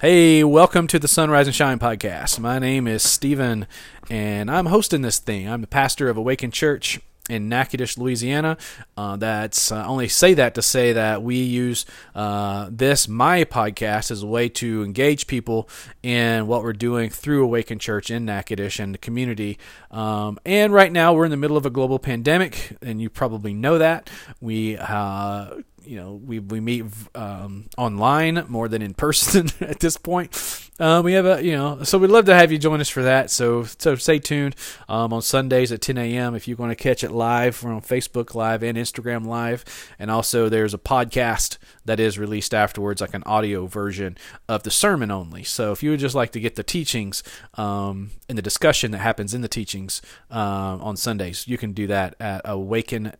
Hey, welcome to the Sunrise and Shine podcast. My name is Stephen, and I'm hosting this thing. I'm the pastor of Awaken Church in Natchitoches, Louisiana. Uh, that's uh, only say that to say that we use uh, this my podcast as a way to engage people in what we're doing through Awaken Church in Natchitoches and the community. Um, and right now we're in the middle of a global pandemic, and you probably know that we uh, you know we we meet um, online more than in person at this point. Uh, we have a you know so we'd love to have you join us for that. So so stay tuned um, on Sundays at 10 a.m. if you want to catch it live. We're on Facebook Live and Instagram Live, and also there's a podcast that is released afterwards, like an audio version of the sermon only. So if you would just like to get the teachings um, and the discussion that happens in the teachings uh, on Sundays, you can do that at Awaken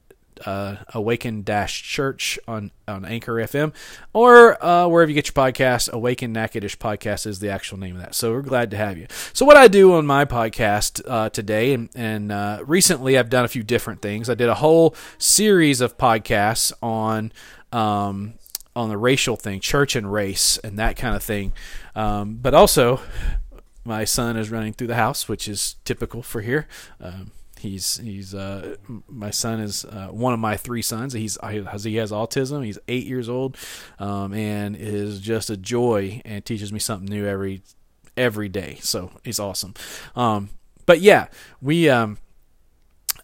uh, Awaken Dash Church on on Anchor FM or uh, wherever you get your podcast. Awaken Natchitoches Podcast is the actual name of that. So we're glad to have you. So what I do on my podcast uh, today, and, and uh, recently I've done a few different things. I did a whole series of podcasts on. Um, on the racial thing, church and race, and that kind of thing. Um, but also, my son is running through the house, which is typical for here. Um, He's he's uh, my son is uh, one of my three sons. He's he has autism. He's eight years old, um, and is just a joy and teaches me something new every every day. So he's awesome. Um, but yeah, we um,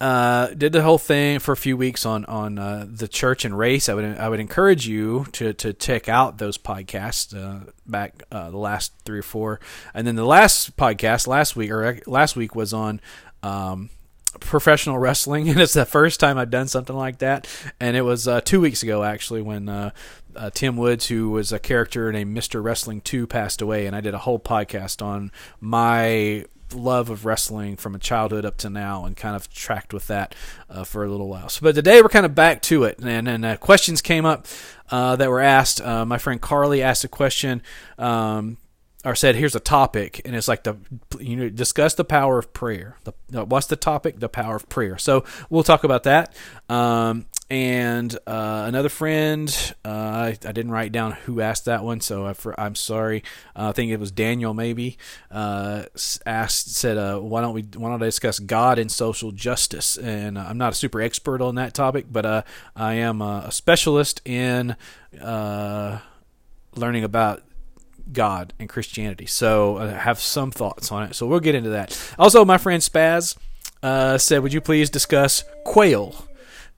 uh, did the whole thing for a few weeks on on uh, the church and race. I would I would encourage you to to check out those podcasts uh, back uh, the last three or four, and then the last podcast last week or last week was on um, professional wrestling, and it's the first time I've done something like that. And it was uh, two weeks ago, actually, when uh, uh, Tim Woods, who was a character named Mister Wrestling Two, passed away, and I did a whole podcast on my love of wrestling from a childhood up to now, and kind of tracked with that uh, for a little while. So, but today we're kind of back to it, and and uh, questions came up. Uh, that were asked. my friend Carly asked a question um, or said, "Here's a topic," and it's like the you know discuss the power of prayer. The, what's the topic? The power of prayer. So we'll talk about that. Um, and uh, another friend, uh, I, I, didn't write down who asked that one, so I, am sorry. Uh, I think it was Daniel, maybe uh, asked said, uh, "Why don't we why don't I discuss God and social justice?" And uh, I'm not a super expert on that topic, but I am a specialist in learning about God and Christianity. So I have some thoughts on it. So we'll get into that. Also, my friend Spaz uh, said, Would you please discuss quail?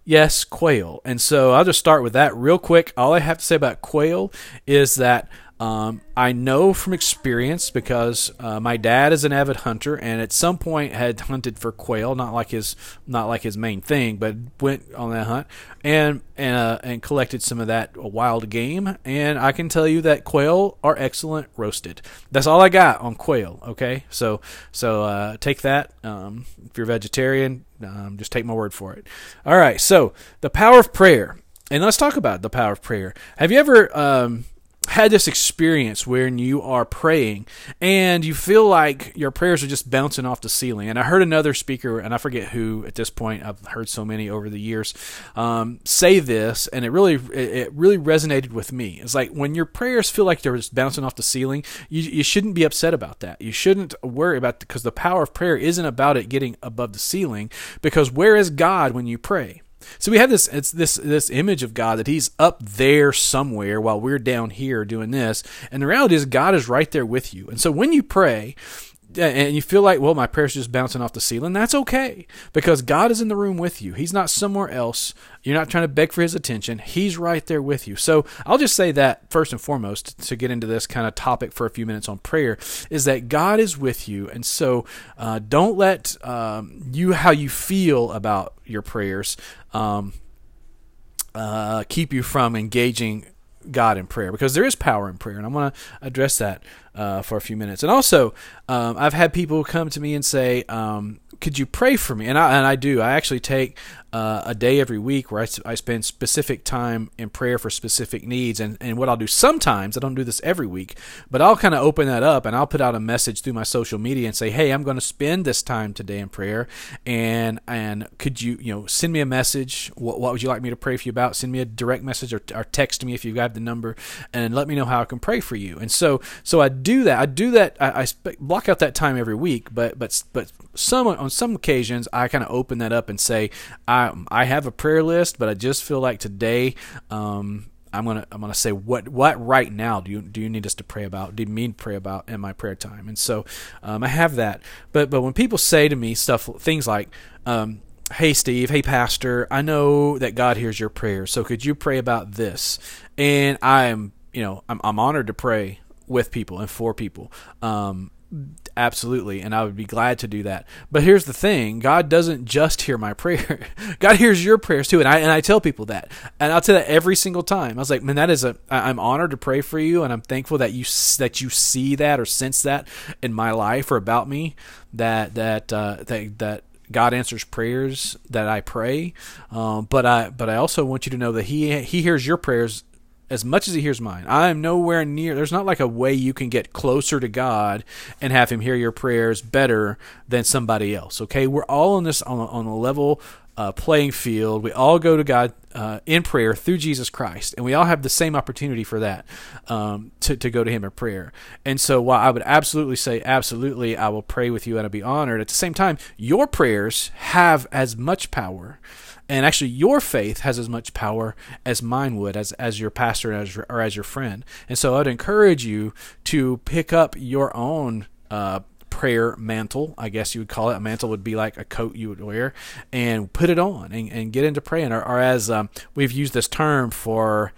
Yes, quail. And so I'll just start with that real quick. All I have to say about quail is that um, I know from experience because uh, my dad is an avid hunter, and at some point had hunted for quail, not like his not like his main thing, but went on that hunt and and uh, and collected some of that wild game. And I can tell you that quail are excellent roasted. That's all I got on quail. Okay, so so uh, take that. Um, if you're vegetarian, um, just take my word for it. All right, so the power of prayer, and let's talk about the power of prayer. Have you ever um, had this experience when you are praying and you feel like your prayers are just bouncing off the ceiling. And I heard another speaker, and I forget who at this point. I've heard so many over the years um, say this, and it really it really resonated with me. It's like when your prayers feel like they're just bouncing off the ceiling, you you shouldn't be upset about that. You shouldn't worry about because the power of prayer isn't about it getting above the ceiling. Because where is God when you pray? So we have this it's this this image of God that he's up there somewhere while we're down here doing this. And the reality is God is right there with you. And so when you pray, and you feel like, well, my prayer's just bouncing off the ceiling, that's okay because God is in the room with you. He's not somewhere else. You're not trying to beg for His attention. He's right there with you. So I'll just say that first and foremost to get into this kind of topic for a few minutes on prayer is that God is with you, and so uh, don't let um, you how you feel about your prayers um, uh, keep you from engaging God in prayer because there is power in prayer, and I want to address that uh, for a few minutes. And also, um, I've had people come to me and say, um, "Could you pray for me?" And I and I do. I actually take uh, a day every week where I, I spend specific time in prayer for specific needs. And, and what I'll do sometimes, I don't do this every week, but I'll kind of open that up and I'll put out a message through my social media and say, hey, I'm going to spend this time today in prayer. And and could you, you know, send me a message? What, what would you like me to pray for you about? Send me a direct message or, or text me if you have the number and let me know how I can pray for you. And so so I do that. I do that. I, I block out that time every week, but but but some on some occasions I kind of open that up and say I I have a prayer list, but I just feel like today um, I'm gonna I'm gonna say what what right now do you do you need us to pray about? Do you mean pray about in my prayer time? And so um, I have that. But but when people say to me stuff things like um, Hey Steve, hey Pastor, I know that God hears your prayers, so could you pray about this? And I'm you know I'm I'm honored to pray with people and for people. Um, absolutely and i would be glad to do that. But here's the thing god doesn't just hear my prayer. God hears your prayers too and i and i tell people that. And i'll tell that every single time. I was like man that is a i'm honored to pray for you and i'm thankful that you that you see that or sense that in my life or about me that that uh, that that God answers prayers that I pray, um, but I but I also want you to know that He He hears your prayers as much as he hears mine. I am nowhere near. There's not like a way you can get closer to God and have him hear your prayers better than somebody else. Okay, we're all on this on a, on a level uh, playing field. We all go to God uh, in prayer through Jesus Christ, and we all have the same opportunity for that um, to to go to Him in prayer. And so, while I would absolutely say, absolutely, I will pray with you and I'll be honored. At the same time, your prayers have as much power and actually your faith has as much power as mine would as as your pastor as, or as your friend. And so i'd encourage you to pick up your own uh, prayer mantle i guess you would call it. A mantle would be like a coat you would wear and put it on and, and get into praying. Or, or as um, we've used this term for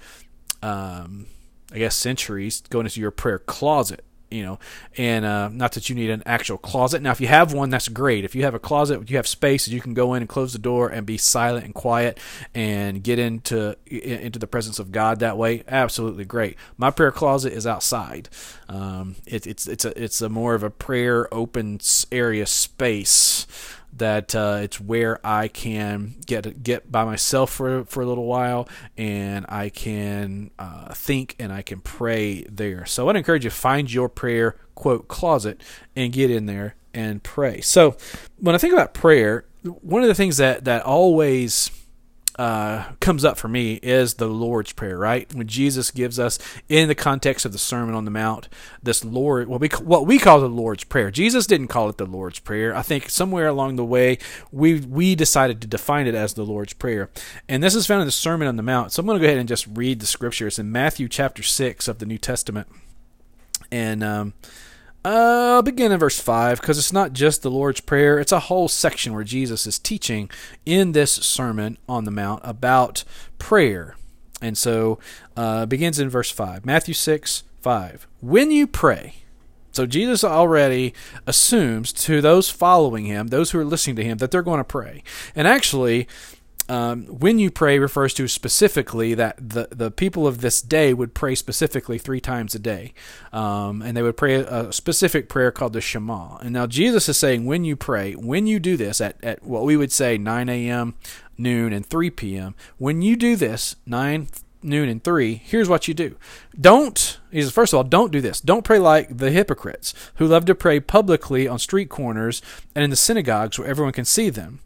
um, i guess centuries going into your prayer closet you know, and uh, not that you need an actual closet. Now, if you have one, that's great. If you have a closet, you have space, you can go in and close the door and be silent and quiet and get into into the presence of God that way. Absolutely great. My prayer closet is outside. Um, it, it's it's a it's a more of a prayer open area space that uh, it's where I can get get by myself for for a little while, and I can uh, think and I can pray there. So I'd encourage you to find your prayer quote closet and get in there and pray. So when I think about prayer, one of the things that that always uh, comes up for me is the Lord's Prayer, right? When Jesus gives us, in the context of the Sermon on the Mount, this Lord, what we what we call the Lord's Prayer. Jesus didn't call it the Lord's Prayer. I think somewhere along the way we we decided to define it as the Lord's Prayer, and this is found in the Sermon on the Mount. So I'm going to go ahead and just read the scriptures in Matthew chapter six of the New Testament, and. Um, uh, I'll begin in verse 5 because it's not just the Lord's Prayer, it's a whole section where Jesus is teaching in this Sermon on the Mount about prayer. And so uh, begins in verse 5. Matthew 6, 5. When you pray, so Jesus already assumes to those following him, those who are listening to him, that they're going to pray. And actually, um, when you pray refers to specifically that the, the people of this day would pray specifically three times a day. Um, and they would pray a, a, specific prayer called the Shema. And now Jesus is saying, when you pray, when you do this at, at what we would say 9 a.m., noon, and 3 p.m., when you do this, 9, noon, and 3, here's what you do. Don't, he says, first of all, don't do this. Don't pray like the hypocrites who love to pray publicly on street corners and in the synagogues where everyone can see them.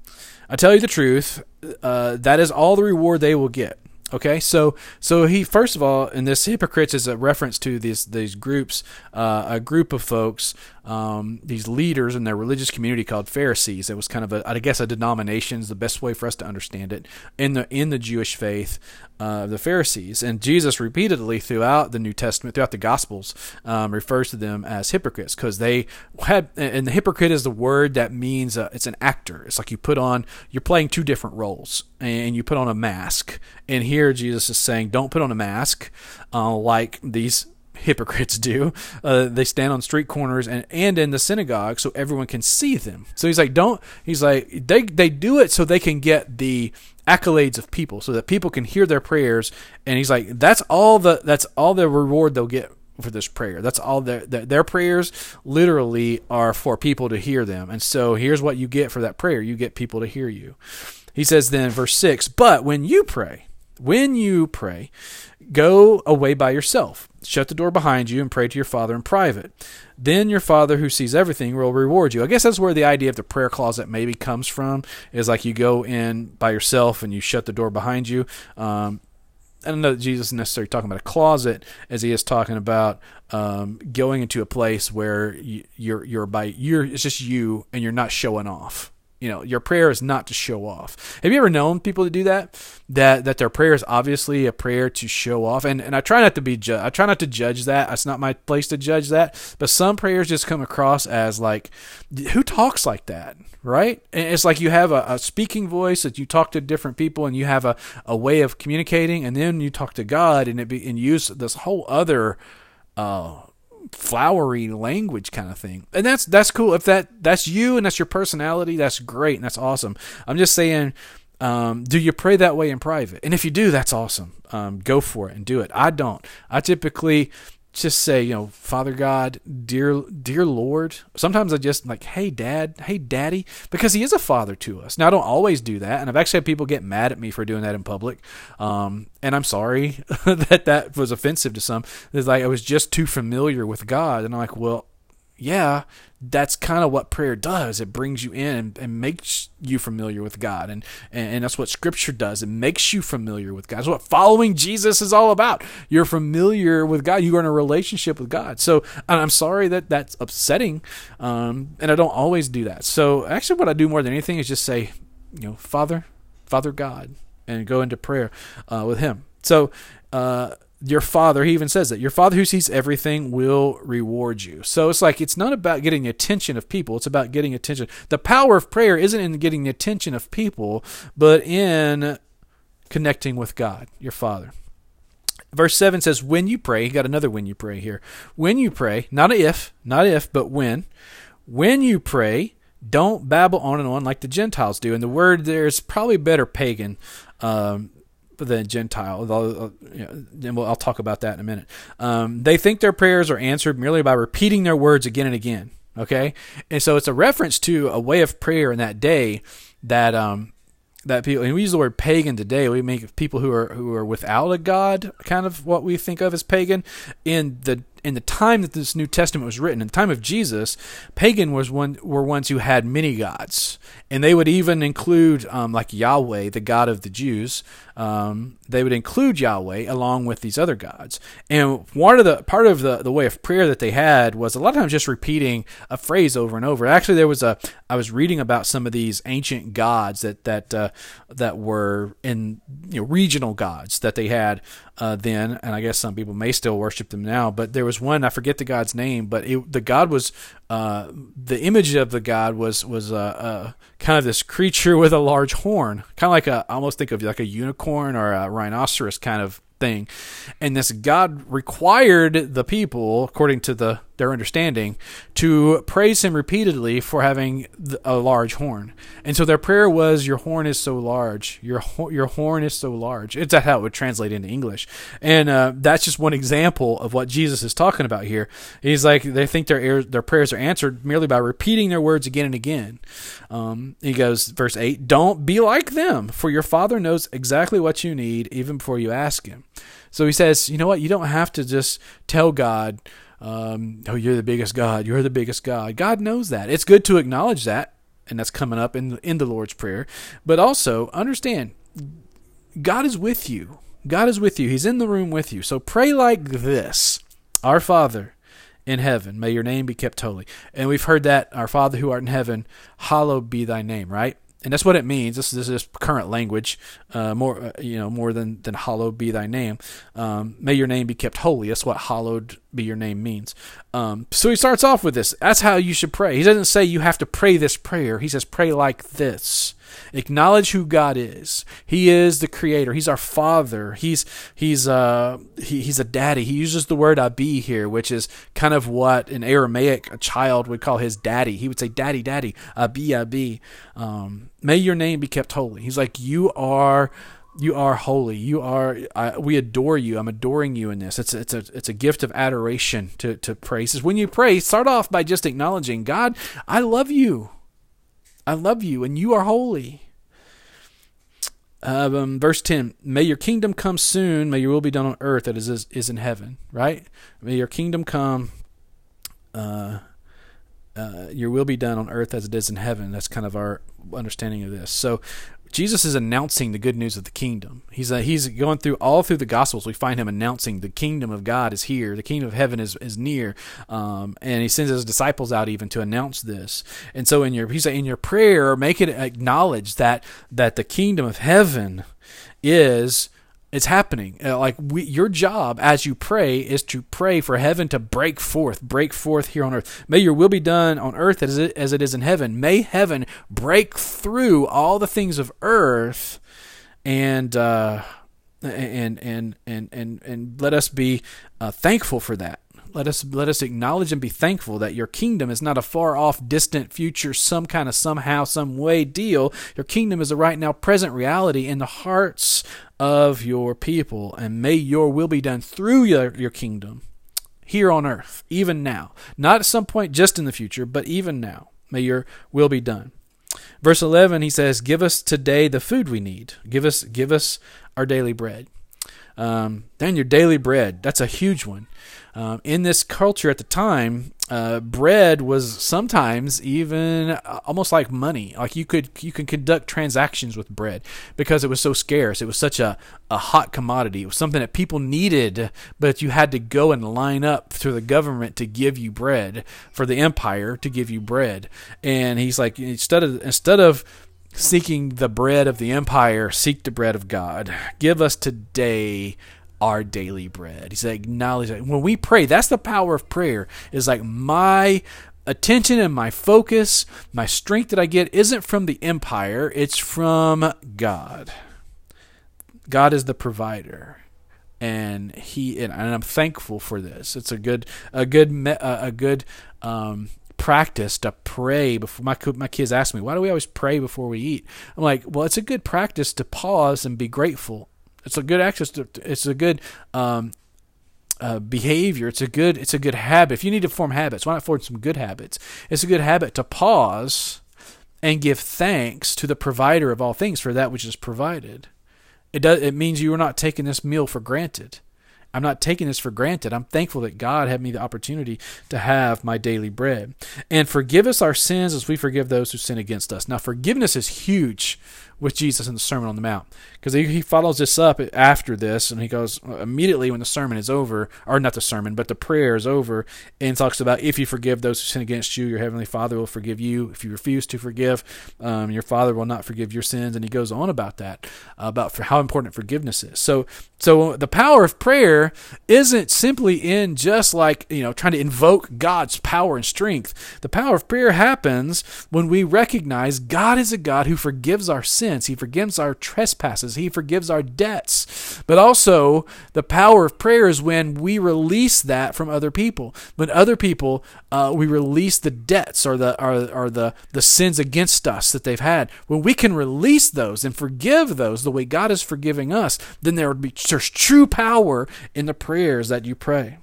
I tell you the truth, uh, that is all the reward they will get. Okay, so so he first of all, and this hypocrites is a reference to these these groups, uh, a group of folks, um, these leaders in their religious community called Pharisees. It was kind of a, I guess, a denomination is the best way for us to understand it in the in the Jewish faith, uh, the Pharisees. And Jesus repeatedly throughout the New Testament, throughout the Gospels, um, refers to them as hypocrites because they had. And the hypocrite is the word that means uh, it's an actor. It's like you put on, you're playing two different roles, and you put on a mask. And here Jesus is saying, don't put on a mask uh, like these hypocrites do. Uh, they stand on street corners and, and in the synagogue so everyone can see them. So he's like, don't, he's like, they, they do it so they can get the accolades of people so that people can hear their prayers. And he's like, that's all the, that's all the reward they'll get for this prayer. That's all their, their, their prayers literally are for people to hear them. And so here's what you get for that prayer. You get people to hear you. He says then, verse 6 But when you pray, when you pray, go away by yourself, shut the door behind you, and pray to your Father in private. Then your Father who sees everything will reward you. I guess that's where the idea of the prayer closet maybe comes from, is like you go in by yourself and you shut the door behind you. Um, I don't know that Jesus is necessarily talking about a closet as he is talking about um, going into a place where you, you're you're by you're it's just you and you're not showing off. You know, your prayer is not to show off. Have you ever known people to do that? That that their prayer is obviously a prayer to show off. And and I try not to be ju- I try not to judge that. It's not my place to judge that. But some prayers just come across as like, who talks like that, right? And it's like you have a, a speaking voice that you talk to different people, and you have a, a way of communicating, and then you talk to God, and it be and use this whole other. Uh, flowery language kind of thing. And that's that's cool. If that that's you and that's your personality, that's great and that's awesome. I'm just saying um, do you pray that way in private? And if you do, that's awesome. Um, go for it and do it. I don't. I typically just say, you know, Father God, dear dear Lord. Sometimes I just like, hey dad, hey daddy, because he is a father to us. Now I don't always do that, and I've actually had people get mad at me for doing that in public. Um, and I'm sorry that that was offensive to some. It's like I was just too familiar with God, and I'm like, well, yeah, that's kind of what prayer does. It brings you in and, and makes you familiar with God. And, and, and, that's what Scripture does. It makes you familiar with God. That's what following Jesus is all about. You're familiar with God. You are in a relationship with God. So I'm sorry that that's upsetting. Um, and I don't always do that. So actually, what I do more than anything is just say, you know, Father, Father God, and go into prayer uh, with Him. So, uh, your father, he even says that your father who sees everything will reward you. So it's like it's not about getting attention of people, it's about getting attention. The power of prayer isn't in getting the attention of people, but in connecting with God, your father. Verse 7 says, When you pray, you got another when you pray here. When you pray, not if, not if, but when. When you pray, don't babble on and on like the Gentiles do. And the word there is probably better pagan. Um, than Gentile. Uh, you know, and we'll, I'll talk about that in a minute. Um, they think their prayers are answered merely by repeating their words again and again. Okay, and so it's a reference to a way of prayer in that day that um, that people and we use the word pagan today we make people who are who are without a god kind of what we think of as pagan in the in the time that this New Testament was written, in the time of Jesus, pagan was one were ones who had many gods, and they would even include um, like Yahweh, the God of the Jews. Um, they would include Yahweh along with these other gods. And one of the part of the the way of prayer that they had was a lot of times just repeating a phrase over and over. Actually, there was a I was reading about some of these ancient gods that that uh, that were in you know, regional gods that they had uh, then, and I guess some people may still worship them now. But there was one I forget the god's name, but it, the god was uh, the image of the god was was uh, uh, kind of this creature with a large horn, kind of like a I almost think of like a unicorn or a rhinoceros kind of thing. And this God required the people, according to the their understanding, to praise him repeatedly for having a large horn. And so their prayer was, "Your horn is so large. Your your horn is so large." It's that how it would translate into English. And uh, that's just one example of what Jesus is talking about here. He's like they think their their prayers are answered merely by repeating their words again and again. Um, he goes, verse eight: "Don't be like them, for your Father knows exactly what you need even before you ask Him." So he says, you know what? You don't have to just tell God, um, oh, you're the biggest God. You're the biggest God. God knows that. It's good to acknowledge that, and that's coming up in in the Lord's prayer. But also understand, God is with you. God is with you. He's in the room with you. So pray like this: Our Father in heaven, may your name be kept holy. And we've heard that, Our Father who art in heaven, hallowed be thy name. Right? And that's what it means. This, this is current language, uh, more uh, you know, more than than hallowed be thy name. Um, may your name be kept holy. That's what hallowed be your name means. Um, so he starts off with this. That's how you should pray. He doesn't say you have to pray this prayer. He says pray like this. Acknowledge who God is. He is the creator. He's our father. He's he's uh he, he's a daddy. He uses the word abi here, which is kind of what in Aramaic a child would call his daddy. He would say daddy, daddy, abi, abi. Um, may your name be kept holy. He's like you are you are holy. You are. I, we adore you. I'm adoring you in this. It's it's a it's a gift of adoration to to pray. He when you pray, start off by just acknowledging God. I love you. I love you and you are holy. um, verse 10 May your kingdom come soon, may your will be done on earth as is, is in heaven, right? May your kingdom come, uh, uh, your will be done on earth as it is in heaven. That's kind of our understanding of this. So Jesus is announcing the good news of the kingdom. He's uh, he's going through all through the Gospels. We find him announcing the kingdom of God is here, the kingdom of heaven is is near, um, and he sends his disciples out even to announce this. And so in your he's in your prayer, make it acknowledge that that the kingdom of heaven is it's happening. Uh, like we, your job as you pray is to pray for heaven to break forth, break forth here on earth. May your will be done on earth as it, as it is in heaven. May heaven break through all the things of earth, and uh, and and and and and let us be uh, thankful for that. Let us let us acknowledge and be thankful that your kingdom is not a far off, distant future, some kind of somehow, some way deal. Your kingdom is a right now, present reality in the hearts of your people, and may your will be done through your, your kingdom here on earth, even now. Not at some point just in the future, but even now. May your will be done. Verse 11, he says, Give us today the food we need. Give us, give us our daily bread. Um, then your daily bread, that's a huge one. Um, in this culture at the time, uh, bread was sometimes even uh, almost like money. Like you could you could conduct transactions with bread because it was so scarce. It was such a, a hot commodity. It was something that people needed, but you had to go and line up to the government to give you bread for the empire to give you bread. And he's like instead of instead of seeking the bread of the empire, seek the bread of God. Give us today our daily bread. He's like, acknowledge that. When we pray, that's the power of prayer. Is like my attention and my focus, my strength that I get isn't from the empire, it's from God. God is the provider. And he and, I'm thankful for this. It's a good a good a good um, practice to pray before my my kids ask me why do we always pray before we eat i'm like well it's a good practice to pause and be grateful it's a good access to. It's a good um, uh, behavior. It's a good. It's a good habit. If you need to form habits, why not form some good habits? It's a good habit to pause and give thanks to the provider of all things for that which is provided. It does. It means you are not taking this meal for granted. I'm not taking this for granted. I'm thankful that God had me the opportunity to have my daily bread. And forgive us our sins as we forgive those who sin against us. Now, forgiveness is huge with Jesus in the Sermon on the Mount. Because he, he follows this up after this, and he goes immediately when the sermon is over, or not the sermon, but the prayer is over, and talks about if you forgive those who sin against you, your heavenly Father will forgive you. If you refuse to forgive, um, your Father will not forgive your sins. And he goes on about that, about how important forgiveness is. So, so the power of prayer isn't simply in just like you know trying to invoke God's power and strength. The power of prayer happens when we recognize God is a God who forgives our sins. He forgives our trespasses. He forgives our debts. But also, the power of prayer is when we release that from other people. When other people, uh, we release the debts or the or, or the the sins against us that they've had. When we can release those and forgive those the way God is forgiving us, then there would be there's true power in the prayers that you pray.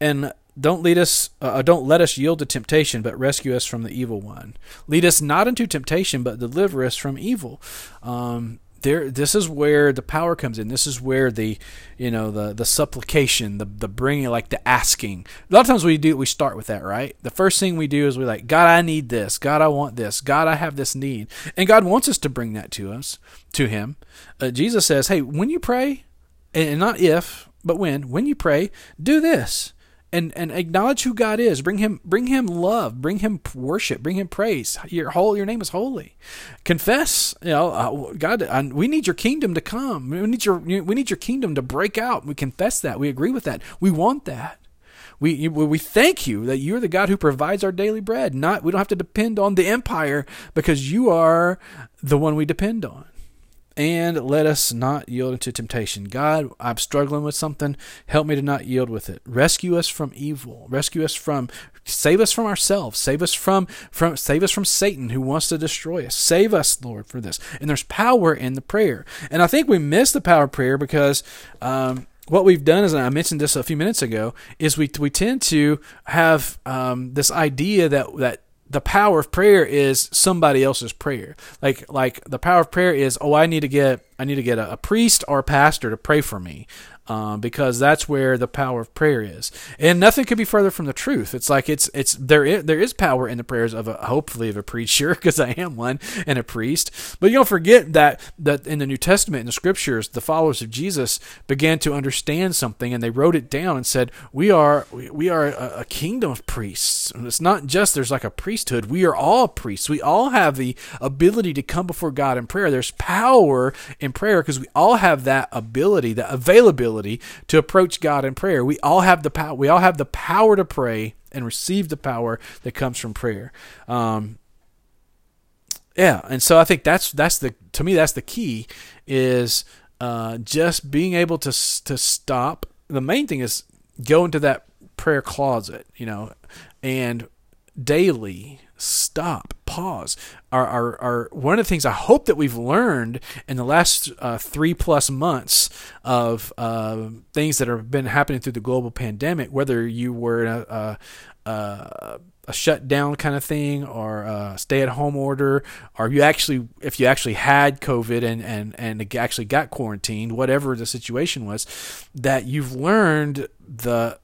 And don't lead us uh, uh, don't let us yield to temptation but rescue us from the evil one. Lead us not into temptation but deliver us from evil. Um, there this is where the power comes in. This is where the you know the the supplication the the bringing like the asking. A lot of times we do we start with that right? The first thing we do is we like god i need this. God i want this. God i have this need. And god wants us to bring that to us to him. Uh, jesus says hey when you pray and not if but when when you pray do this and and acknowledge who God is. Bring him bring him love. Bring him worship. Bring him praise. Your whole your name is holy. Confess. You know, uh, God. Uh, we need your kingdom to come. We need your we need your kingdom to break out. We confess that. We agree with that. We want that. We we thank you that you're the God who provides our daily bread. Not we don't have to depend on the empire because you are the one we depend on and let us not yield into temptation. God, I'm struggling with something. Help me to not yield with it. Rescue us from evil. Rescue us from save us from ourselves. Save us from from save us from Satan who wants to destroy us. Save us, Lord, for this. And there's power in the prayer. And I think we miss the power of prayer because um, what we've done is, and I mentioned this a few minutes ago, is we we tend to have um, this idea that that the power of prayer is somebody else's prayer. Like like the power of prayer is oh I need to get I need to get a, a priest or a pastor to pray for me um, because that's where the power of prayer is. And nothing could be further from the truth. It's like it's it's there is, there is power in the prayers of a hopefully of a preacher because I am one and a priest. But you don't forget that that in the New Testament in the scriptures, the followers of Jesus began to understand something and they wrote it down and said, "We are we are a, a kingdom of priests. And it's not just there's like a priesthood. We are all priests. We all have the ability to come before God in prayer. There's power in prayer because we all have that ability, that availability." Ability to approach God in prayer. We all have the power. We all have the power to pray and receive the power that comes from prayer. Um, yeah, and so I think that's that's the to me that's the key is uh, just being able to to stop. The main thing is go into that prayer closet, you know, and daily stop, pause. Our, our, our, one of the things I hope that we've learned in the last uh, three plus months of uh, things that have been happening through the global pandemic, whether you were a, a, a, a shutdown kind of thing or a stay at home order, or you actually, if you actually had COVID and, and, and actually got quarantined, whatever the situation was, that you've learned the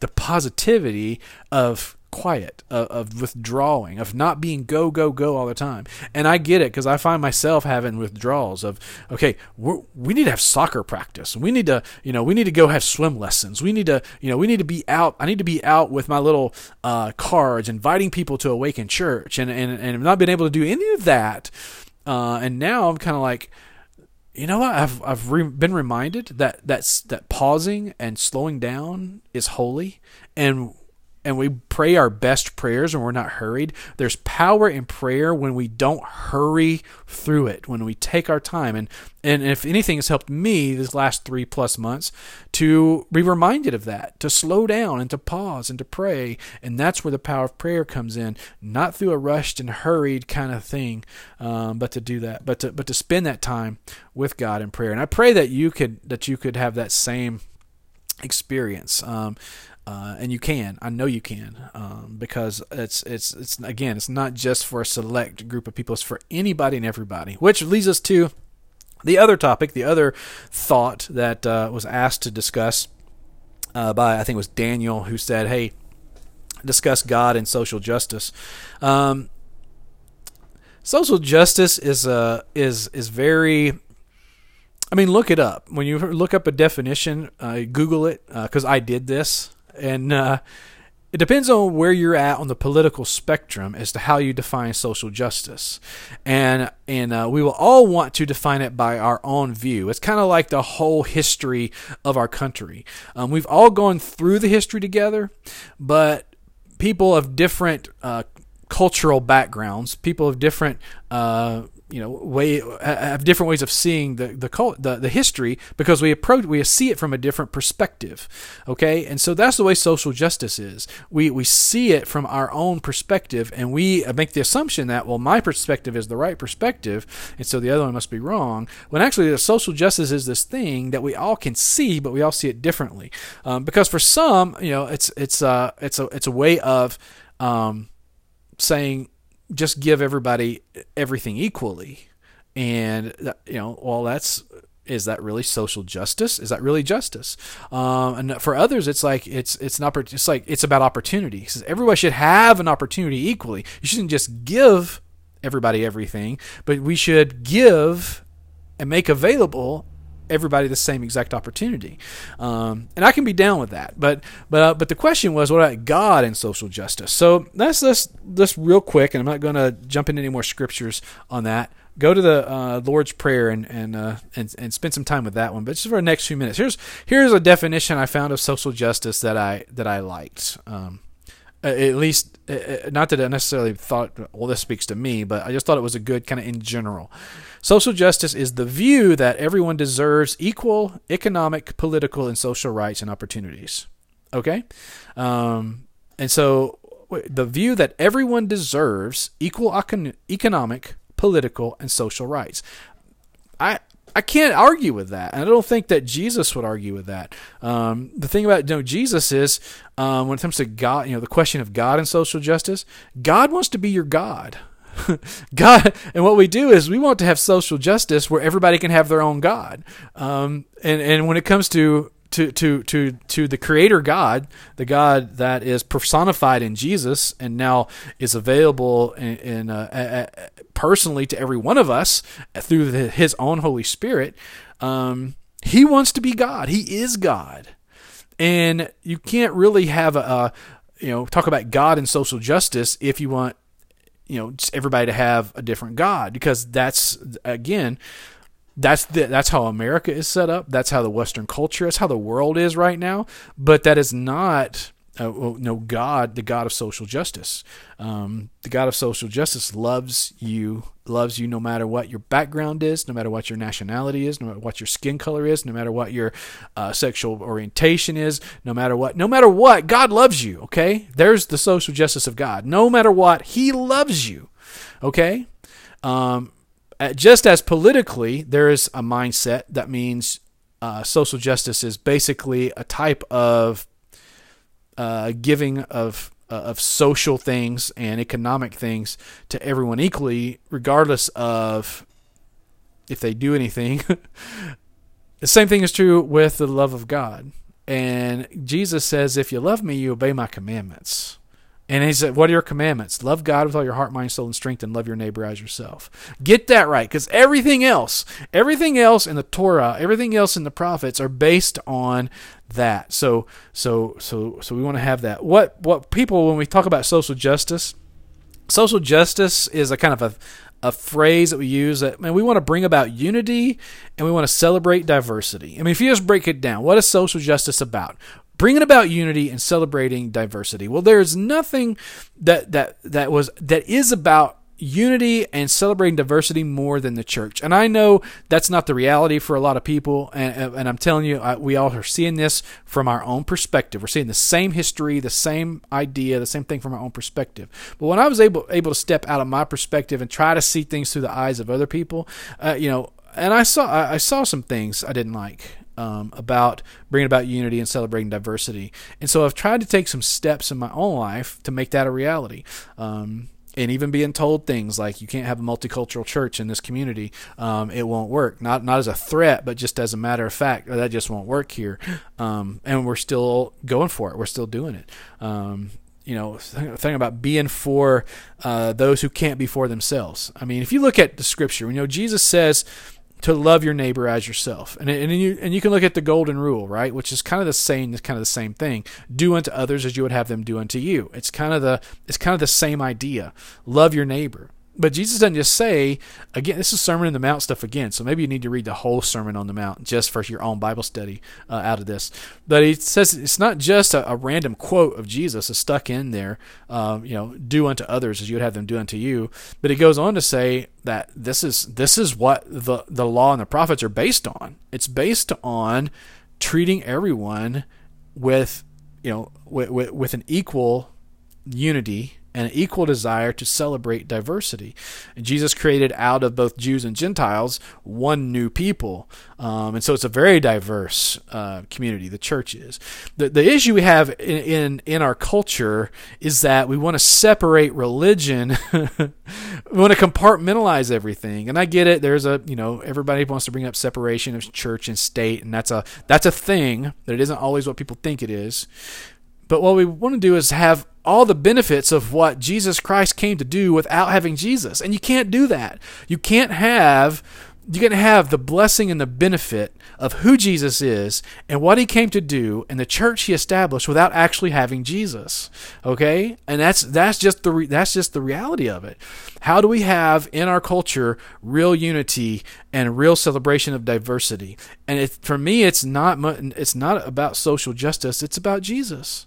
the positivity of quiet, of, of, withdrawing, of not being go, go, go all the time. And I get it because I find myself having withdrawals of, okay, we need to have soccer practice. We need to, you know, we need to go have swim lessons. We need to, you know, we need to be out. I need to be out with my little uh, cards, inviting people to Awaken Church. And, and, and I've not been able to do any of that. Uh, and now I'm kind of like, you know what? I've I've re- been reminded that that's that pausing and slowing down is holy, and and we pray our best prayers and we're not hurried. There's power in prayer when we don't hurry through it, when we take our time. And, and if anything has helped me these last three plus months to be reminded of that, to slow down and to pause and to pray. And that's where the power of prayer comes in, not through a rushed and hurried kind of thing, um, but to do that, but to, but to spend that time with God in prayer. And I pray that you could, that you could have that same experience. Um, uh, and you can. I know you can, um, because it's it's it's again, it's not just for a select group of people. It's for anybody and everybody. Which leads us to the other topic, the other thought that uh, was asked to discuss uh, by I think it was Daniel who said, "Hey, discuss God and social justice." Um, social justice is uh, is is very I mean, look it up. When you look up a definition, uh, Google it because uh, I did this and uh, it depends on where you're at on the political spectrum as to how you define social justice, and and uh, we will all want to define it by our own view. It's kind of like the whole history of our country. Um, we've all gone through the history together, but people of different uh, cultural backgrounds, people of different uh, you know way have different ways of seeing the the the, the history because we approach we see it from a different perspective okay? And so that's the way social justice is. We we see it from our own perspective and we make the assumption that well my perspective is the right perspective and so the other one must be wrong when actually the social justice is this thing that we all can see but we all see it differently. Um, because for some you know it's it's uh it's a it's a way of um, saying just give everybody everything equally. And you know, well, that's is that really social justice? Is that really justice? Um, and for others, it's like it's it's an oppor- It's like it's about opportunity. Says everybody should have an opportunity equally. You shouldn't just give everybody everything, but we should give and make available everybody the same exact opportunity. Um, and I can be down with that. But but uh, but the question was, what about God and social justice? So that's this this real quick, and I'm not going to jump into any more scriptures on that. Go to the uh, Lord's Prayer and and, uh, and and spend some time with that one. But just for the next few minutes, here's here's a definition I found of social justice that I that I liked. Um, at least, not that I necessarily thought, well, this speaks to me, but I just thought it was a good kind of in general. Social justice is the view that everyone deserves equal economic, political, and social rights and opportunities. Okay? Um, and so the view that everyone deserves equal economic, political, and social rights. I I can't argue with that. And I don't think that Jesus would argue with that. Um, the thing about you know, Jesus is um, when it comes to God, you know, the question of God and social justice, God wants to be your God. God, and what we do is we want to have social justice where everybody can have their own God. Um, and and when it comes to to to to to the creator god the god that is personified in jesus and now is available in, in uh, personally to every one of us through the, his own holy spirit um, he wants to be god. He is god. And you can't really have a, a you know talk about god and social justice if you want you know everybody to have a different god because that's again that's the, that's how America is set up. That's how the Western culture is. How the world is right now. But that is not uh, no God, the God of social justice. Um, the God of social justice loves you, loves you no matter what your background is, no matter what your nationality is, no matter what your skin color is, no matter what your uh, sexual orientation is, no matter what, no matter what, God loves you. Okay, there's the social justice of God. No matter what, He loves you. Okay. Um, uh, just as politically, there is a mindset that means uh, social justice is basically a type of uh, giving of uh, of social things and economic things to everyone equally, regardless of if they do anything. the same thing is true with the love of God. And Jesus says, If you love me, you obey my commandments. And he said, What are your commandments? Love God with all your heart, mind, soul, and strength, and love your neighbor as yourself. Get that right, because everything else, everything else in the Torah, everything else in the prophets are based on that. So so so so we want to have that. What what people when we talk about social justice, social justice is a kind of a a phrase that we use that man we want to bring about unity and we want to celebrate diversity. I mean if you just break it down, what is social justice about? Bringing about unity and celebrating diversity. Well, there's nothing that that that was that is about unity and celebrating diversity more than the church. And I know that's not the reality for a lot of people. And, and I'm telling you, I, we all are seeing this from our own perspective. We're seeing the same history, the same idea, the same thing from our own perspective. But when I was able able to step out of my perspective and try to see things through the eyes of other people, uh, you know, and I saw I saw some things I didn't like um, about bringing about unity and celebrating diversity. And so I've tried to take some steps in my own life to make that a reality. Um, and even being told things like you can't have a multicultural church in this community, um, it won't work. Not not as a threat, but just as a matter of fact, that just won't work here. Um, and we're still going for it. We're still doing it um, you know thing about being for uh, those who can't be for themselves. I mean, if you look at the scripture, you know Jesus says to love your neighbor as yourself. And, and you and you can look at the golden rule, right, which is kind of the same kind of the same thing. Do unto others as you would have them do unto you. It's kind of the it's kind of the same idea. Love your neighbor. But Jesus doesn't just say, again, this is Sermon on the Mount stuff again, so maybe you need to read the whole Sermon on the Mount just for your own Bible study uh, out of this. But he says it's not just a, a random quote of Jesus is stuck in there, um, you know, do unto others as you would have them do unto you. But he goes on to say that this is this is what the, the law and the prophets are based on. It's based on treating everyone with, you know, with, with, with an equal unity and an equal desire to celebrate diversity. And Jesus created out of both Jews and Gentiles one new people. Um, and so it's a very diverse uh, community, the church is. The, the issue we have in, in, in our culture is that we want to separate religion, we want to compartmentalize everything. And I get it. There's a, you know, everybody wants to bring up separation of church and state, and that's a, that's a thing, that it isn't always what people think it is. But what we want to do is have all the benefits of what Jesus Christ came to do without having Jesus. And you can't do that. You can't have you can have the blessing and the benefit of who Jesus is and what he came to do and the church he established without actually having Jesus. Okay? And that's that's just the re, that's just the reality of it. How do we have in our culture real unity and real celebration of diversity? And it, for me it's not it's not about social justice, it's about Jesus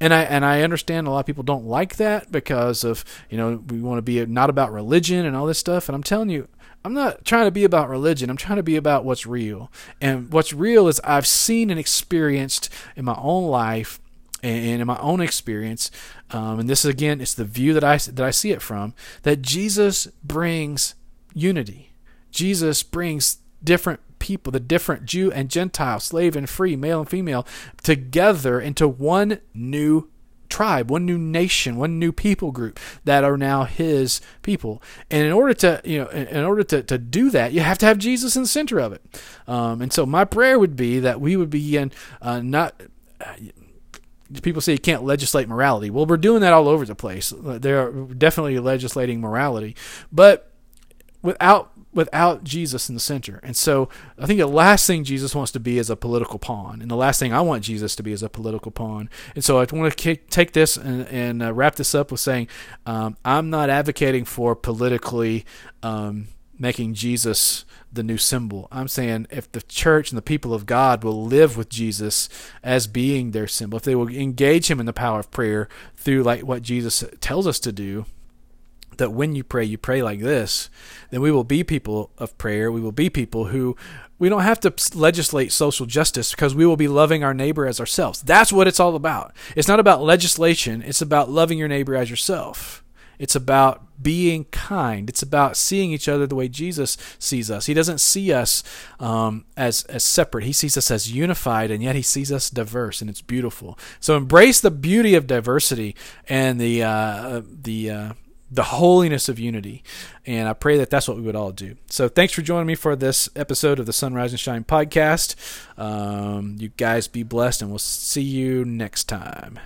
and I and I understand a lot of people don't like that because of you know we want to be not about religion and all this stuff. And I'm telling you, I'm not trying to be about religion. I'm trying to be about what's real. And what's real is I've seen and experienced in my own life and in my own experience. Um, and this again, it's the view that I that I see it from that Jesus brings unity. Jesus brings different people, the different Jew and Gentile, slave and free, male and female, together into one new tribe, one new nation, one new people group that are now his people. And in order to, you know, in order to, to do that, you have to have Jesus in the center of it. Um, and so my prayer would be that we would begin uh, not. Uh, people say you can't legislate morality. Well, we're doing that all over the place. They're definitely legislating morality, but without without Jesus in the center. And so I think the last thing Jesus wants to be is a political pawn. And the last thing I want Jesus to be is a political pawn. And so I want to take this and, and uh, wrap this up with saying um, I'm not advocating for politically um, making Jesus the new symbol. I'm saying if the church and the people of God will live with Jesus as being their symbol, if they will engage him in the power of prayer through like what Jesus tells us to do, that when you pray, you pray like this, then we will be people of prayer. We will be people who we don't have to legislate social justice because we will be loving our neighbor as ourselves. That's what it's all about. It's not about legislation, it's about loving your neighbor as yourself. It's about being kind. It's about seeing each other the way Jesus sees us. He doesn't see us um, as as separate. He sees us as unified, and yet he sees us diverse, and it's beautiful. So embrace the beauty of diversity and the uh, the uh, the holiness of unity. And I pray that that's what we would all do. So thanks for joining me for this episode of the Sunrise and Shine podcast. Um, you guys be blessed, and we'll see you next time.